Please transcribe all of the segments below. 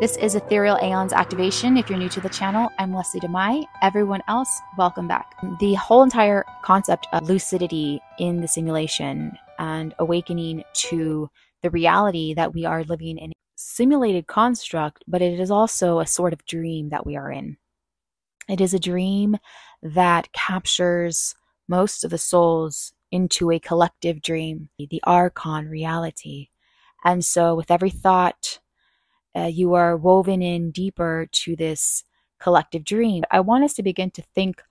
This is Ethereal Aeons Activation. If you're new to the channel, I'm Lesly Damai. Everyone else, welcome back. The whole entire concept of lucidity in the simulation and awakening to the reality that we are living in a simulated construct, but it is also a sort of dream that we are in. It is a dream that captures most of the souls into a collective dream, the archon reality. And so, with every thought, uh, you are woven in deeper to this collective dream. I want us to begin to think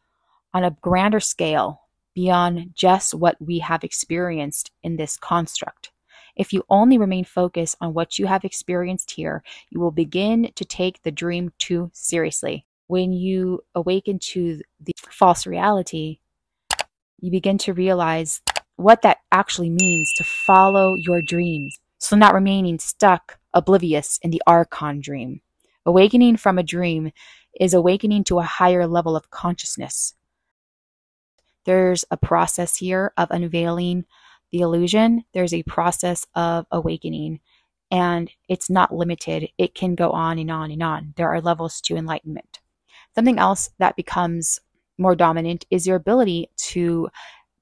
on a grander scale beyond just what we have experienced in this construct. If you only remain focused on what you have experienced here, you will begin to take the dream too seriously. When you awaken to the false reality, you begin to realize what that actually means to follow your dreams. So, not remaining stuck oblivious in the archon dream. Awakening from a dream is awakening to a higher level of consciousness. There's a process here of unveiling the illusion, there's a process of awakening, and it's not limited. It can go on and on and on. There are levels to enlightenment. Something else that becomes more dominant is your ability to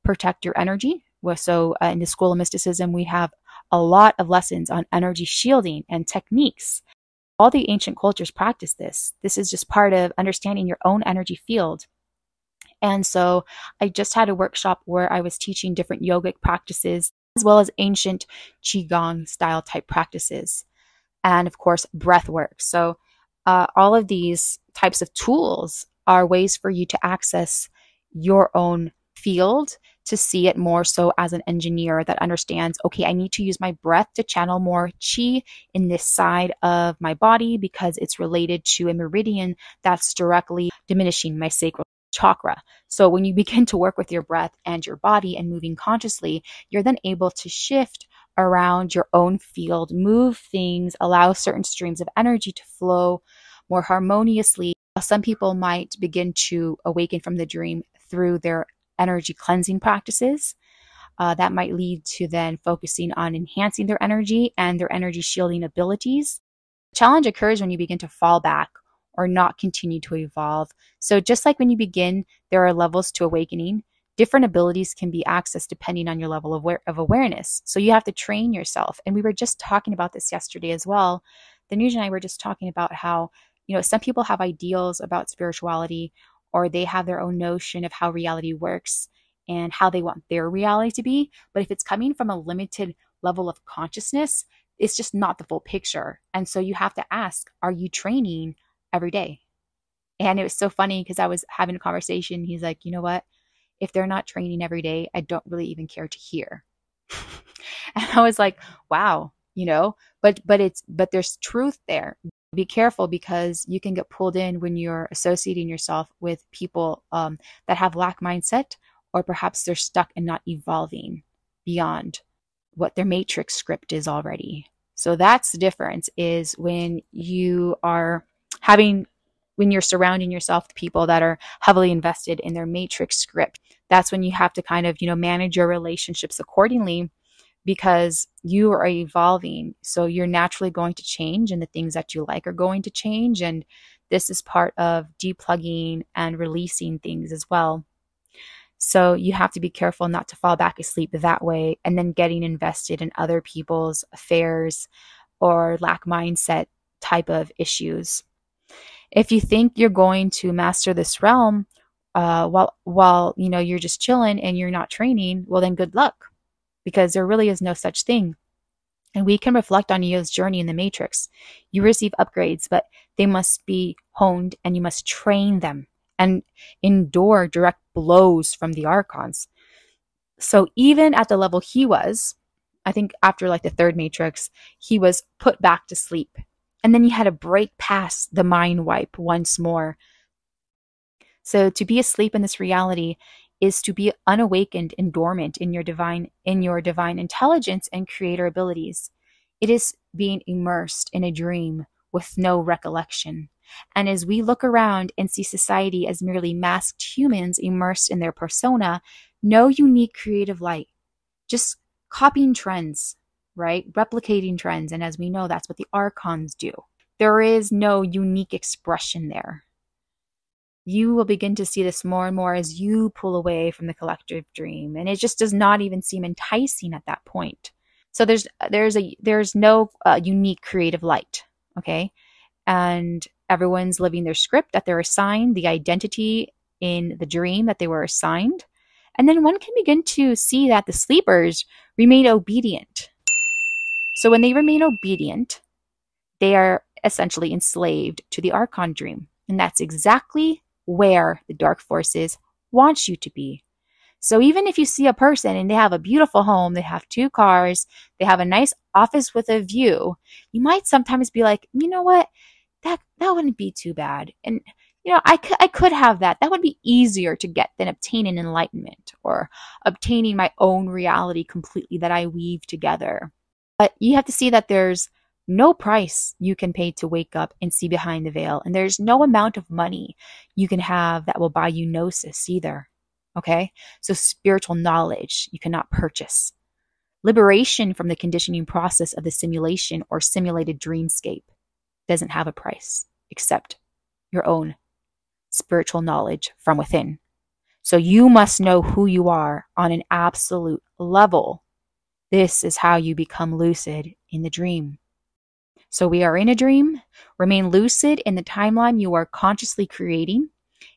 protect your energy. So, uh, in the School of Mysticism, we have a lot of lessons on energy shielding and techniques. All the ancient cultures practice this. This is just part of understanding your own energy field. And so I just had a workshop where I was teaching different yogic practices as well as ancient Qigong style type practices. And of course, breath work. So uh, all of these types of tools are ways for you to access your own field to see it more so as an engineer that understands okay, I need to use my breath to channel more chi in this side of my body because it's related to a meridian that's directly diminishing my sacral chakra. So when you begin to work with your breath and your body and moving consciously, you're then able to shift around your own field, move things, allow certain streams of energy to flow more harmoniously. Some people might begin to awaken from the dream through their energy cleansing practices. Uh, that might lead to then focusing on enhancing their energy and their energy shielding abilities. Challenge occurs when you begin to fall back or not continue to evolve. So, just like when you begin, there are levels to awakening. Different abilities can be accessed depending on your level of, aware- of awareness. So, you have to train yourself. And we were just talking about this yesterday as well. Danuja and I were just talking about how, you know, some people have ideals about spirituality or they have their own notion of how reality works and how they want their reality to be. But if it's coming from a limited level of consciousness, it's just not the full picture. And so you have to ask, are you training every day? And it was so funny because I was having a conversation. He's like, you know what? If they're not training every day, I don't really even care to hear. and I was like, wow, you know, but but it's but there's truth there be careful because you can get pulled in when you're associating yourself with people um, that have lack mindset or perhaps they're stuck and not evolving beyond what their matrix script is already. So that's the difference is when you are having when you're surrounding yourself with people that are heavily invested in their matrix script that's when you have to kind of you know manage your relationships accordingly because you are evolving. So you're naturally going to change, and the things that you like are going to change. And this is part of deplugging and releasing things as well. So you have to be careful not to fall back asleep that way and then getting invested in other people's affairs or lack mindset type of issues. If you think you're going to master this realm uh, while while you know you're just chilling and you're not training, well then good luck because there really is no such thing. And we can reflect on Neo's journey in the Matrix. You receive upgrades, but they must be honed and you must train them and endure direct blows from the Archons. So even at the level he was, I think after like the third Matrix, he was put back to sleep. And then he had to break past the mind wipe once more. So to be asleep in this reality is to be unawakened and dormant in your divine in your divine intelligence and creator abilities. It is being immersed in a dream with no recollection. And as we look around and see society as merely masked humans immersed in their persona, no unique creative light, just copying trends, right? Replicating trends. And as we know, that's what the archons do. there is no unique expression there. You will begin to see this more and more as you pull away from the collective dream. And it just does not even seem enticing at that point. So there's there's a there's no uh, unique creative light, okay? And everyone's living their script that they're assigned, the identity in the dream that they were assigned. And then one can begin to see that the sleepers remain obedient. So when they remain obedient, they are essentially enslaved to the Archon dream. And that's exactly where the dark forces want you to be. So even if you see a person and they have a beautiful home, they have two cars, they have a nice office with a view, you might sometimes be like, you know what? That that wouldn't be too bad. And you know, I could I could have that. That would be easier to get than obtaining enlightenment or obtaining my own reality completely that I weave together. But you have to see that there's no price you can pay to wake up and see behind the veil. And there's no amount of money you can have that will buy you gnosis either. Okay? So spiritual knowledge you cannot purchase. Liberation from the conditioning process of the simulation or simulated dreamscape doesn't have a price except your own spiritual knowledge from within. So you must know who you are on an absolute level. This is how you become lucid in the dream. So we are in a dream. Remain lucid in the timeline you are consciously creating.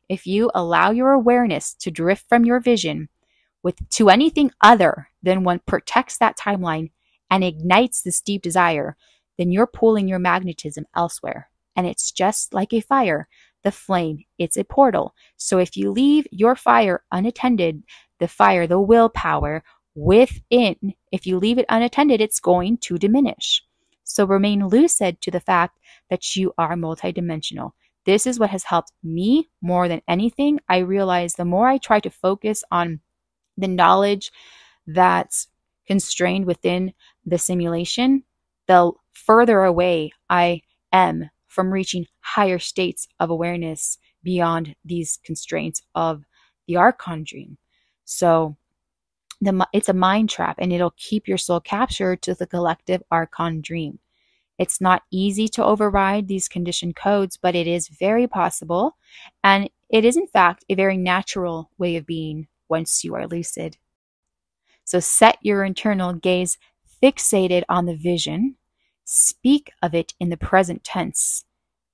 If you allow your awareness to drift from your vision with to anything other than what protects that timeline and ignites this deep desire, then you're pulling your magnetism elsewhere. And it's just like a fire. The flame, it's a portal. So if you leave your fire unattended, the fire, the willpower within, if you leave it unattended, it's going to diminish. So remain lucid to the fact that you are multidimensional. This is what has helped me more than anything. I realize the more I try to focus on the knowledge that's constrained within the simulation, the further away I am from reaching higher states of awareness beyond these constraints of the Archon dream. So the, it's a mind trap and it'll keep your soul captured to the collective archon dream. It's not easy to override these conditioned codes, but it is very possible. And it is, in fact, a very natural way of being once you are lucid. So set your internal gaze fixated on the vision. Speak of it in the present tense.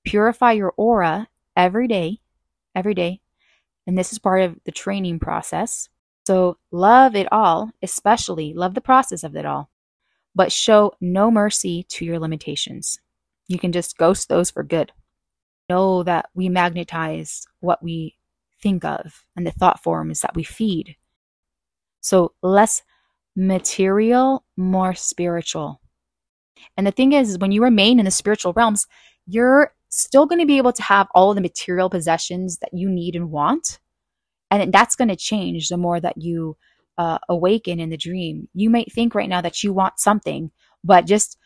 Purify your aura every day, every day. And this is part of the training process. So love it all, especially love the process of it all, but show no mercy to your limitations. You can just ghost those for good. Know that we magnetize what we think of and the thought forms that we feed. So less material, more spiritual. And the thing is, when you remain in the spiritual realms, you're still going to be able to have all of the material possessions that you need and want and that's going to change the more that you uh, awaken in the dream. You might think right now that you want something, but just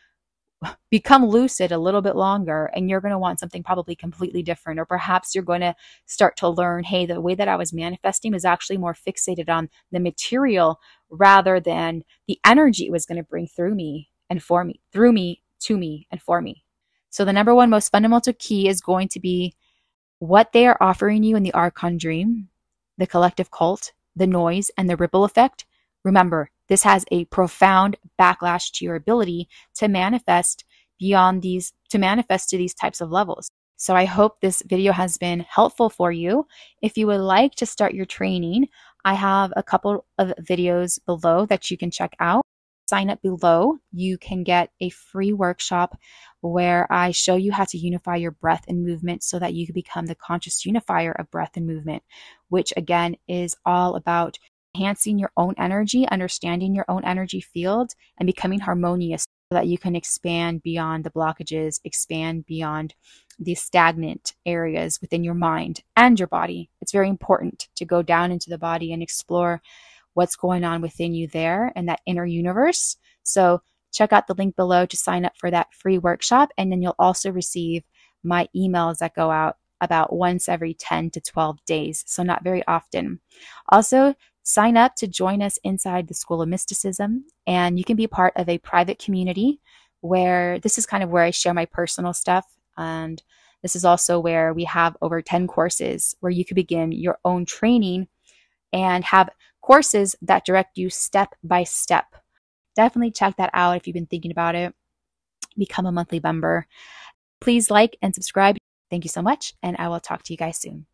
become lucid a little bit longer and you're going to want something probably completely different. Or perhaps you're going to start to learn hey the way that i was manifesting was actually more fixated on the material rather than the energy it was going to bring through me and for me through me to me and for me. So the number one most fundamental key is going to be what they are offering you in the archon dream the collective cult, the noise, and the ripple effect, remember, this has a profound backlash to your ability to manifest beyond these, to manifest to these types of levels. So I hope this video has been helpful for you. If you would like to start your training, I have a couple of videos below that you can check out. Sign up below. You can get a free workshop where I show you how to unify your breath and movement so that you can become the conscious unifier of breath and movement, which again is all about enhancing your own energy, understanding your own energy field, and becoming harmonious so that you can expand beyond the blockages, expand beyond the stagnant areas within your mind and your body. It's very important to go down into the body and explore what's going on within you there and that inner universe. So check out the link below to sign up for that free workshop. And then you'll also receive my emails that go out about once every 10 to 12 days, so not very often. Also, sign up to join us inside the School of Mysticism, and you can be part of a private community where this is kind of where I share my personal stuff And this is also where we have over 10 courses where you could begin your own training and have courses that direct you step by step. Definitely check that out if you've been thinking about it. Become a monthly member. Please like and subscribe. Thank you so much, and I will talk to you guys soon.